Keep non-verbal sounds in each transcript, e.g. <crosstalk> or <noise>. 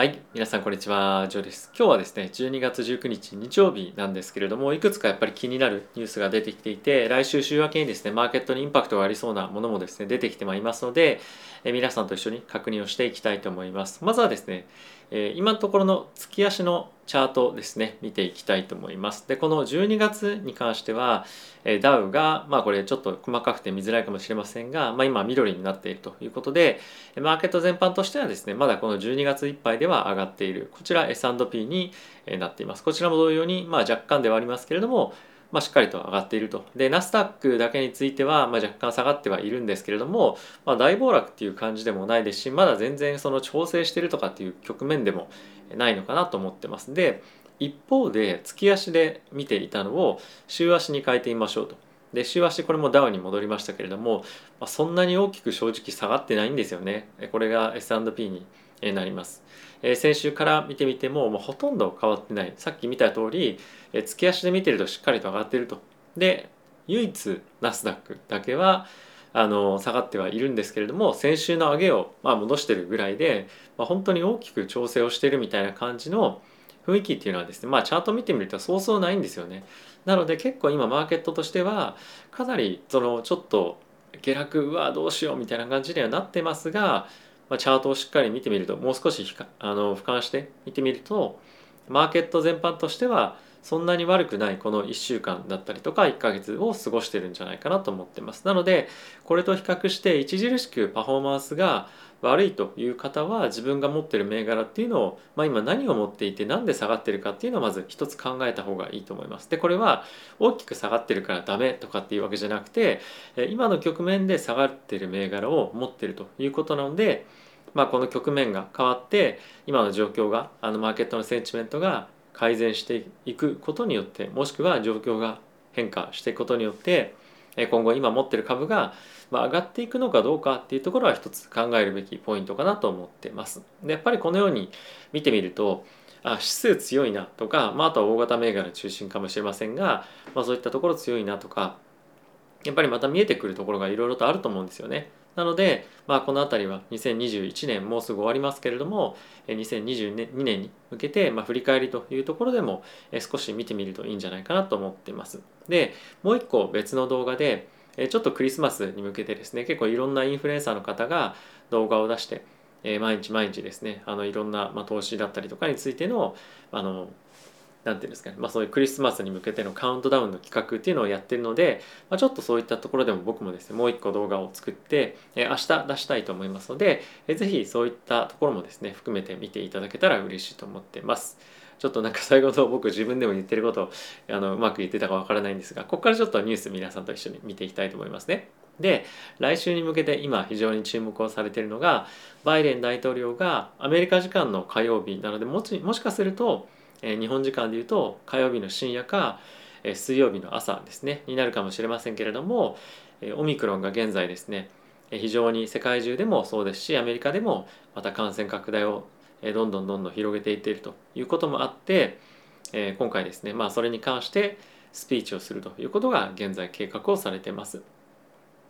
はい、皆さんこんにちは、ジョーです。今日はですね、12月19日日曜日なんですけれども、いくつかやっぱり気になるニュースが出てきていて、来週週明けにですね、マーケットにインパクトがありそうなものもですね、出てきてまいりますので、え皆さんと一緒に確認をしていきたいと思います。まずはですね、え今のところの月足のチャートですね、見ていきたいと思います。で、この12月に関しては、えダウが、まあこれちょっと細かくて見づらいかもしれませんが、まあ今緑になっているということで、マーケット全般としてはですね、まだこの12月いっぱいでは上がっている、こちら S&P になっています。こちらも同様に、まあ若干ではありますけれども、まあ、しっかりと上がっていると。で、ナスダックだけについては、まあ、若干下がってはいるんですけれども、まあ、大暴落っていう感じでもないですし、まだ全然その調整してるとかっていう局面でもないのかなと思ってます。で、一方で月足で見ていたのを週足に変えてみましょうと。で週足これもダウに戻りましたけれども、まあ、そんなに大きく正直下がってないんですよねこれが S&P になります、え、先週から見てみてももうほとんど変わってない。さっき見た通り、え、月足で見てるとしっかりと上がってると。で唯一ナスダックだけはあの下がってはいるんですけれども先週の上げを、まあ、戻してるぐらいで、まあ、本当に大きく調整をしてるみたいな感じの雰囲気っていうのはですねまあチャート見てみるとそうそうないんですよね。なので結構今マーケットとしてはかなりそのちょっと下落うわどうしようみたいな感じにはなってますが、まあ、チャートをしっかり見てみるともう少しあの俯瞰して見てみるとマーケット全般としてはそんなに悪くないこの1週間だったりとか1ヶ月を過ごしてるんじゃないかなと思ってます。なのでこれと比較して著しくパフォーマンスが悪いという方は自分が持ってる銘柄っていうのを、まあ、今何を持っていて何で下がってるかっていうのをまず一つ考えた方がいいと思います。でこれは大きく下がってるからダメとかっていうわけじゃなくて今の局面で下がってる銘柄を持ってるということなので、まあ、この局面が変わって今の状況があのマーケットのセンチメントが改善していくことによってもしくは状況が変化していくことによって今後今持ってる株がまあ上がっていくのかどうかっていうところは一つ考えるべきポイントかなと思ってます。でやっぱりこのように見てみるとあ指数強いなとか、まあ、あとは大型銘柄中心かもしれませんが、まあ、そういったところ強いなとかやっぱりまた見えてくるところがいろいろとあると思うんですよね。なので、まあ、この辺りは2021年もうすぐ終わりますけれども2022年に向けて、まあ、振り返りというところでも少し見てみるといいんじゃないかなと思っています。でもう一個別の動画でえちょっとクリスマスに向けてですね結構いろんなインフルエンサーの方が動画を出してえ毎日毎日ですねあのいろんな、ま、投資だったりとかについてのあのなんていうんですかね、まあ、そういうクリスマスに向けてのカウントダウンの企画っていうのをやってるので、まあ、ちょっとそういったところでも僕もですねもう一個動画を作って、え明日出したいと思いますので、えぜひそういったところもですね含めて見ていただけたら嬉しいと思ってます。ちょっとなんか最後の僕自分でも言ってること <laughs> あのうまく言ってたかわからないんですがここからちょっとニュース皆さんと一緒に見ていきたいと思いますね。で来週に向けて今非常に注目をされているのがバイデン大統領がアメリカ時間の火曜日なのでももしかするとえ日本時間でいうと火曜日の深夜か、え水曜日の朝ですねになるかもしれませんけれども、えオミクロンが現在ですね非常に世界中でもそうですしアメリカでもまた感染拡大をどんどんどんどん広げていっているということもあって、え今回ですねまあそれに関してスピーチをするということが現在計画をされてます。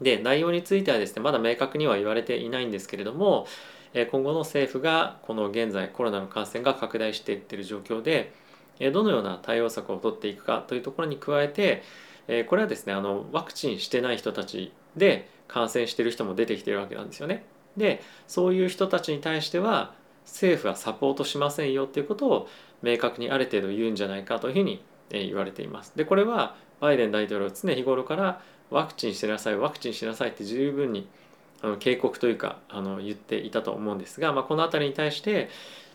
で内容についてはですねまだ明確には言われていないんですけれども今後の政府がこの現在コロナの感染が拡大していってる状況でどのような対応策を取っていくかというところに加えてこれはですねあのワクチンしてない人たちで感染している人も出てきてるわけなんですよね。でそういう人たちに対しては政府はサポートしませんよっていうことを明確にある程度言うんじゃないかというふうに言われています。でこれはバイデン大統領は常日頃からワクチンしてなさいワクチンしなさいって十分にあの警告というかあの言っていたと思うんですが、まあ、この辺りに対して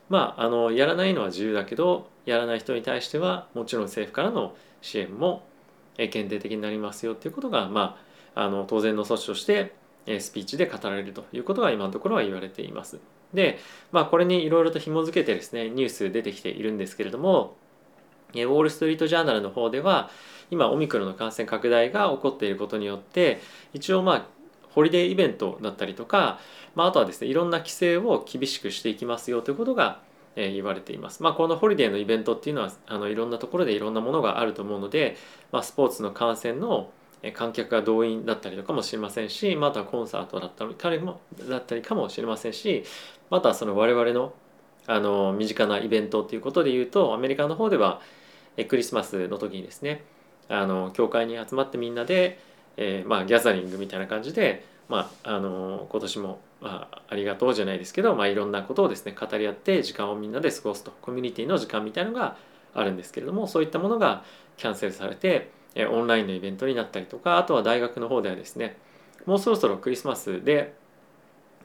まあ、あのやらないのは自由だけどやらない人に対してはもちろん政府からの支援も限定的になりますよということが、まあ、あの当然の措置としてスピーチで語られるということが今のところは言われています。で、まあ、これにいろいろと紐付けてですねニュース出てきているんですけれどもウォール・ストリート・ジャーナルの方では今オミクロンの感染拡大が起こっていることによって一応まあホリデーイベントだったりとか、まあ、あとはですねいろんな規制を厳しくしていきますよということが、えー、言われています。まあ、このホリデーのイベントっていうのはあのいろんなところでいろんなものがあると思うので、まあ、スポーツの観戦の観客が動員だったりとかもしれませんしまたコンサートだったりもだったりかもしれませんしまたその我々のあの身近なイベントっていうことで言うとアメリカの方ではクリスマスの時にですねあの教会に集まってみんなで、えー、まあ、ギャザリングみたいな感じで、まあ、あの今年も、まあ、ありがとうじゃないですけど、まあ、いろんなことをですね語り合って時間をみんなで過ごすと。コミュニティの時間みたいのがあるんですけれどもそういったものがキャンセルされて、オンラインのイベントになったりとかあとは大学の方ではですねもうそろそろクリスマスで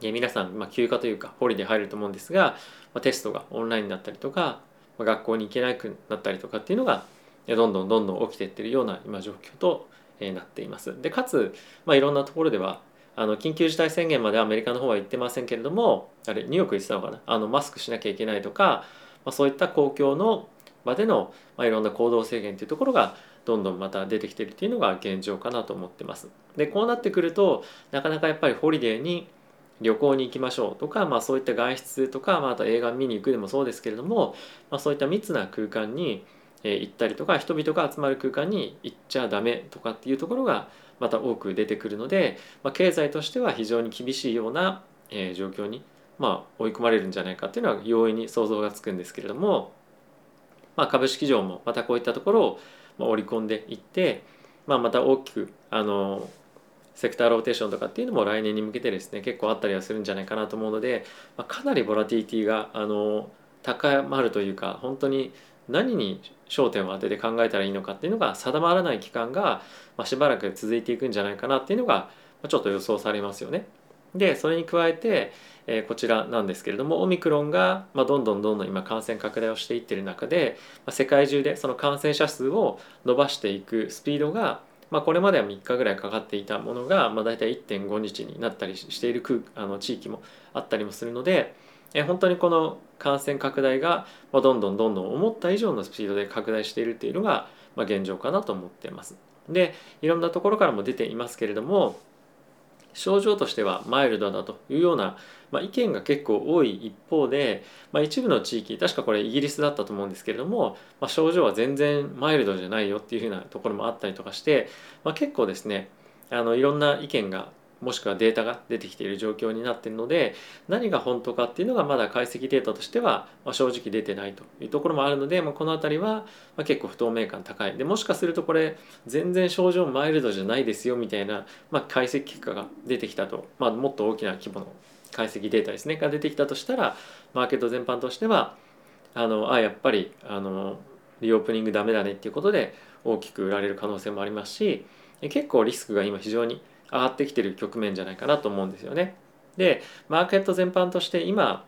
皆さん、ま、休暇というかホリデー入ると思うんですが、ま、テストがオンラインになったりとか、ま、学校に行けなくなったりとかっていうのがどんどんどんどん起きていってるような今状況となっています。でかつ、まあ、いろんなところではあの緊急事態宣言までアメリカの方は行ってませんけれどもあれニューヨーク行ってたのかな？あのマスクしなきゃいけないとか、まあ、そういった公共の場での、まあ、いろんな行動制限というところがどんどんまた出てきてるっていうのが現状かなと思ってます。でこうなってくるとなかなかやっぱりホリデーに旅行に行きましょうとか、まあ、そういった外出とか、まあ、あと映画見に行くでもそうですけれども、まあ、そういった密な空間に行ったりとか人々が集まる空間に行っちゃダメとかっていうところがまた多く出てくるので、まあ、経済としては非常に厳しいような、状況に、まあ、追い込まれるんじゃないかっていうのは容易に想像がつくんですけれども、まあ、株式上もまたこういったところをま織り込んでいって、まあ、また大きくあのセクターローテーションとかっていうのも来年に向けてですね結構あったりはするんじゃないかなと思うので、まあ、かなりボラティリティがあの高まるというか本当に何に焦点を当てて考えたらいいのかっていうのが定まらない期間が、まあ、しばらく続いていくんじゃないかなっていうのがまちょっと予想されますよね。でそれに加えて、えー、こちらなんですけれどもオミクロンが、まあ、どんどんどんどん今感染拡大をしていってる中で、まあ、世界中でその感染者数を伸ばしていくスピードが、まあ、これまでは3日ぐらいかかっていたものが、まあ、大体1.5日になったりしているあの地域もあったりもするので、えー、本当にこの感染拡大がまどんどんどんどん思った以上のスピードで拡大しているっていうのがま現状かなと思っています。でいろんなところからも出ていますけれども症状としてはマイルドだというような、まあ、意見が結構多い一方で、まあ、一部の地域確かこれイギリスだったと思うんですけれども、まあ、症状は全然マイルドじゃないよっていうふうなところもあったりとかして、ま、結構ですねあのいろんな意見がもしくはデータが出てきている状況になっているので何が本当かっていうのがまだ解析データとしては正直出てないというところもあるので、まあ、この辺りは結構不透明感高い。でもしかするとこれ全然症状マイルドじゃないですよみたいな、まあ、解析結果が出てきたと、まあ、もっと大きな規模の解析データですねが出てきたとしたらマーケット全般としてはあのあやっぱりあのリオープニングダメだねっていうことで大きく売られる可能性もありますし結構リスクが今非常に上がってきてる局面じゃないかなと思うんですよね。でマーケット全般として今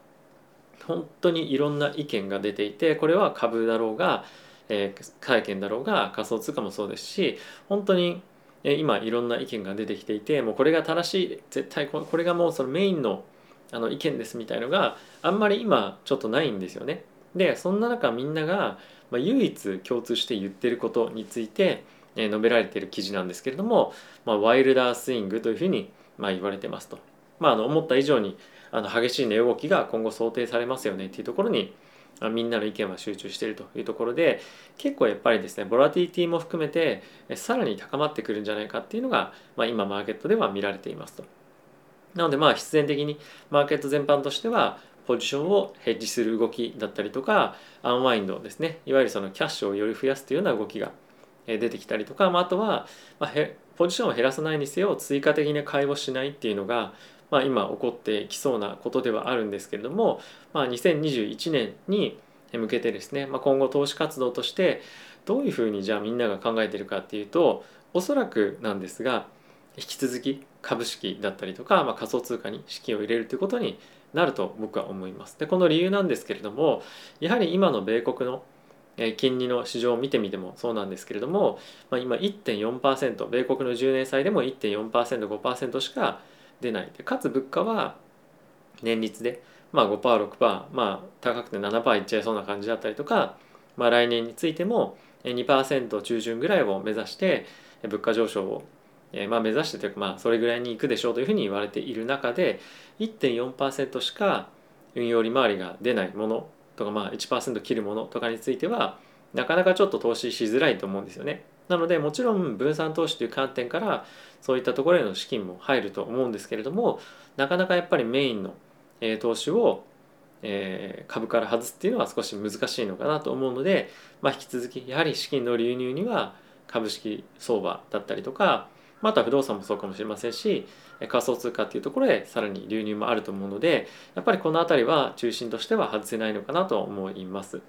本当にいろんな意見が出ていてこれは株だろうが、えー、債券だろうが仮想通貨もそうですし本当に今いろんな意見が出てきていてもうこれが正しい絶対これがもうそのメインのあの意見ですみたいのがあんまり今ちょっとないんですよね。でそんな中みんなが、ま、唯一共通して言ってることについてえ述べられている記事なんですけれども、まあ、ワイルダースイングというふうにま言われてますと、まあ、あの思った以上にあの激しい値動きが今後想定されますよねっていうところにみんなの意見は集中しているというところで結構やっぱりですねボラティティも含めてさらに高まってくるんじゃないかっていうのが、まあ、今マーケットでは見られていますと。なのでまあ必然的にマーケット全般としてはポジションをヘッジする動きだったりとかアンワインドですねいわゆるそのキャッシュをより増やすというような動きが出てきたりとか、まあ、あとは、まあ、ポジションを減らさないにせよ追加的に買いをしないっていうのが、まあ、今起こってきそうなことではあるんですけれども、まあ、2021年に向けてですね、まあ、今後投資活動としてどういうふうにじゃあみんなが考えてるかっていうとおそらくなんですが引き続き株式だったりとか、まあ、仮想通貨に資金を入れるということになると僕は思います。でこの理由なんですけれどもやはり今の米国の金利の市場を見てみてもそうなんですけれども、まあ、今1.4%米国の10年債でも 1.4%5% しか出ない。でかつ物価は年率で、まあ、5%6% まあ高くて7%いっちゃいそうな感じだったりとか、まあ、来年についても2%中旬ぐらいを目指して物価上昇をまあ、目指してというか、まあ、それぐらいに行くでしょうというふうに言われている中で1.4%しか運用利回りが出ないものとかまあ1%切るものとかについてはなかなかちょっと投資しづらいと思うんですよね。なのでもちろん分散投資という観点からそういったところへの資金も入ると思うんですけれどもなかなかやっぱりメインの投資をえ、株から外すっていうのは少し難しいのかなと思うので、まあ、引き続きやはり資金の流入には株式相場だったりとかまた不動産もそうかもしれませんし仮想通貨っていうところへさらに流入もあると思うのでやっぱりこの辺りは中心としては外せないのかなと思います。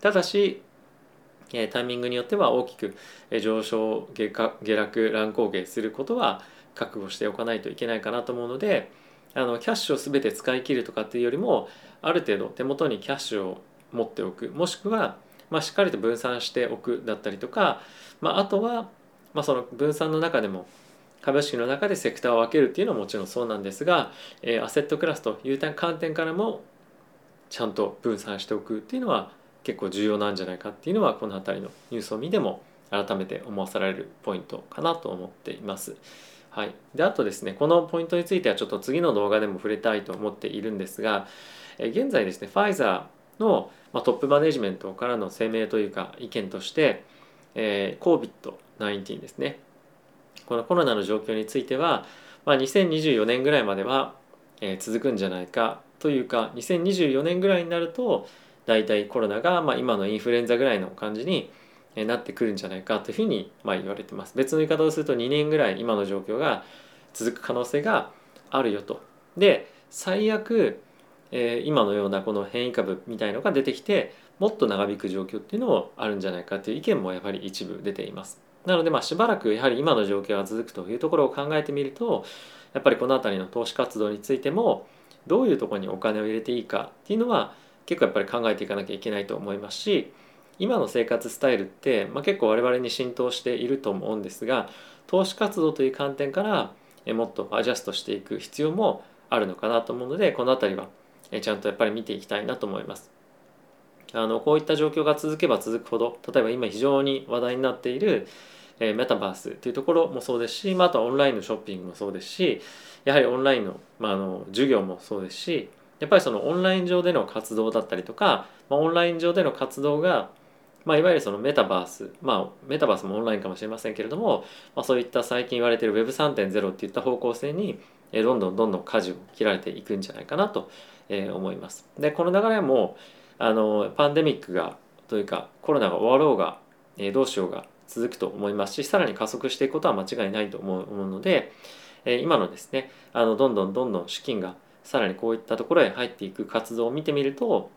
ただしタイミングによっては大きく上昇下落乱高下することは覚悟しておかないといけないかなと思うのであのキャッシュを全て使い切るとかっていうよりもある程度手元にキャッシュを持っておく。もしくは、まあ、しっかりと分散しておくだったりとか、まあ、あとは、まあ、その分散の中でも株式の中でセクターを分けるっていうのはもちろんそうなんですが、えー、アセットクラスという観点からもちゃんと分散しておくっていうのは結構重要なんじゃないかっていうのはこの辺りのニュースを見ても改めて思わされるポイントかなと思っています。はい、であとですねこのポイントについてはちょっと次の動画でも触れたいと思っているんですが、え現在ですねファイザーの、まトップマネジメントからの声明というか意見として、えー、19ですね。このコロナの状況については、まあ、2024年ぐらいまでは、えー、続くんじゃないかというか2024年ぐらいになると大体コロナが、まあ、今のインフルエンザぐらいの感じになってくるんじゃないかというふうにまあ言われてます。別の言い方をすると2年ぐらい今の状況が続く可能性があるよと。で最悪、えー、今のようなこの変異株みたいのが出てきてもっと長引く状況っていうのもあるんじゃないかという意見もやはり一部出ています。なのでまあしばらくやはり今の状況が続くというところを考えてみるとやっぱりこの辺りの投資活動についてもどういうところにお金を入れていいかっていうのは結構やっぱり考えていかなきゃいけないと思いますし今の生活スタイルって、まあ、結構我々に浸透していると思うんですが投資活動という観点からもっとアジャストしていく必要もあるのかなと思うのでこの辺りはちゃんとやっぱり見ていきたいなと思います。あのこういった状況が続けば続くほど例えば今非常に話題になっているえメタバースというところもそうですし、まあ、あとはオンラインのショッピングもそうですしやはりオンラインの,、まあ、あの授業もそうですしやっぱりそのオンライン上での活動だったりとか、まあ、オンライン上での活動がまあ、いわゆるそのメタバース、まあ、メタバースもオンラインかもしれませんけれども、まあ、そういった最近言われている Web3.0 っていった方向性にどんどんどんどん舵を切られていくんじゃないかなと思います。でこの流れもあのパンデミックがというかコロナが終わろうがどうしようが続くと思いますしさらに加速していくことは間違いないと思うので今のですねあのどんどんどんどん資金がさらにこういったところへ入っていく活動を見てみると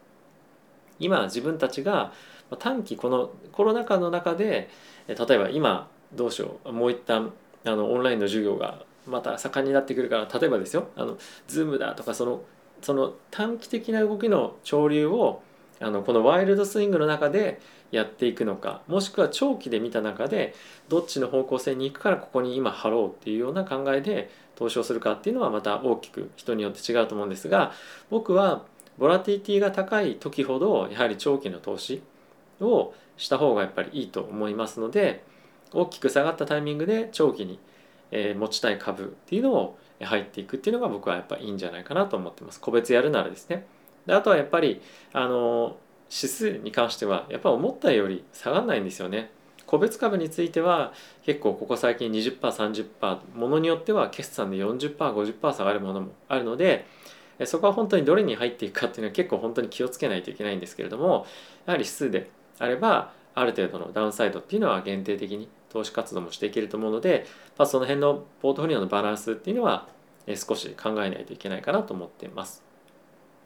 今自分たちが短期このコロナ禍の中で例えば今どうしようもう一旦あのオンラインの授業がまた盛んになってくるから例えばですよあの Zoom だとかそのその短期的な動きの潮流をあのこのワイルドスイングの中でやっていくのかもしくは長期で見た中でどっちの方向性に行くからここに今張ろうっていうような考えで投資をするかっていうのはまた大きく人によって違うと思うんですが僕はボラティティが高い時ほどやはり長期の投資をした方がやっぱりいいと思いますので大きく下がったタイミングで長期に、え持ちたい株っていうのを入っていくっていうのが僕はやっぱいいんじゃないかなと思ってます。個別やるならですね。であとはやっぱりあの指数に関してはやっぱ思ったより下がらないんですよね個別株については結構ここ最近 20%30% ものによっては決算で 40%50% 下がるものもあるのでそこは本当にどれに入っていくかっていうのは結構本当に気をつけないといけないんですけれどもやはり指数であればある程度のダウンサイドっていうのは限定的に投資活動もしていけると思うので、まあ、その辺のポートフォリオのバランスっていうのは少し考えないといけないかなと思っています。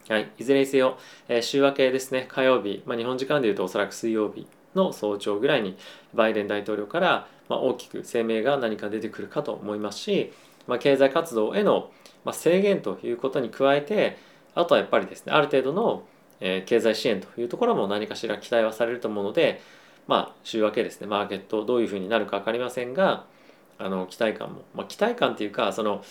はい、いずれにせよ、えー、週明けですね火曜日、まあ、日本時間でいうとおそらく水曜日の早朝ぐらいにバイデン大統領から、まあ、大きく声明が何か出てくるかと思いますし、まあ、経済活動への、ま、制限ということに加えてあとはやっぱりですねある程度のえ経済支援というところも何かしら期待はされると思うので、まあ、週明けですねマーケットどういうふうになるか分かりませんがあの期待感も、ま、期待感というかその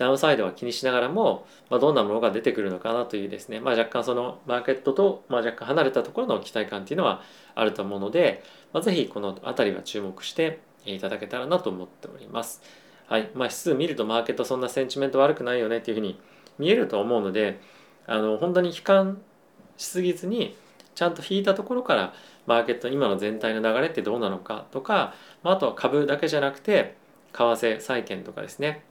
ダウンサイドは気にしながらも、まあ、どんなものが出てくるのかなというですね、まあ、若干そのマーケットと、まあ、若干離れたところの期待感っていうのはあると思うので、まあ、ぜひこの辺りは注目していただけたらなと思っております。はいまあ、指数見るとマーケットそんなセンチメント悪くないよねっていうふうに見えると思うのであの本当に悲観しすぎずにちゃんと引いたところからマーケット今の全体の流れってどうなのかとか、まあ、あとは株だけじゃなくて為替債券とかですね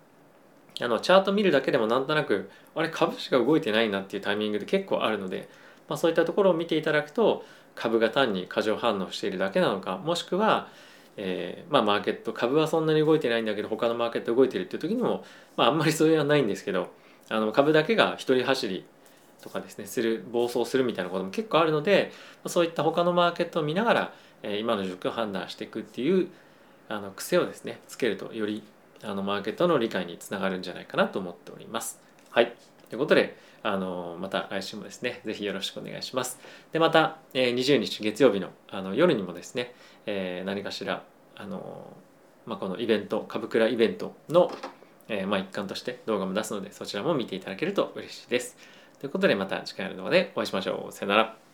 あのチャート見るだけでもなんとなくあれ株しか動いてないなっていうタイミングで結構あるので、まあ、そういったところを見ていただくと株が単に過剰反応しているだけなのかもしくは、えー、まあマーケット株はそんなに動いてないんだけど他のマーケット動いてるっていう時にも、まあ、あんまりそれはないんですけどあの株だけが一人走りとかですねする暴走するみたいなことも結構あるのでそういった他のマーケットを見ながら、えー、今の状況を判断していくっていうあの癖をですねつけるとよりあのマーケットの理解につながるんじゃないかなと思っております。はいということであのまた来週もですね是非よろしくお願いします。でまた、えー、20日月曜日のあの夜にもですね、えー、何かしらあの、まあ、このイベント株倉イベントの、えー、まあ、一環として動画も出すのでそちらも見ていただけると嬉しいです。ということでまた次回の動画でお会いしましょう。さよなら。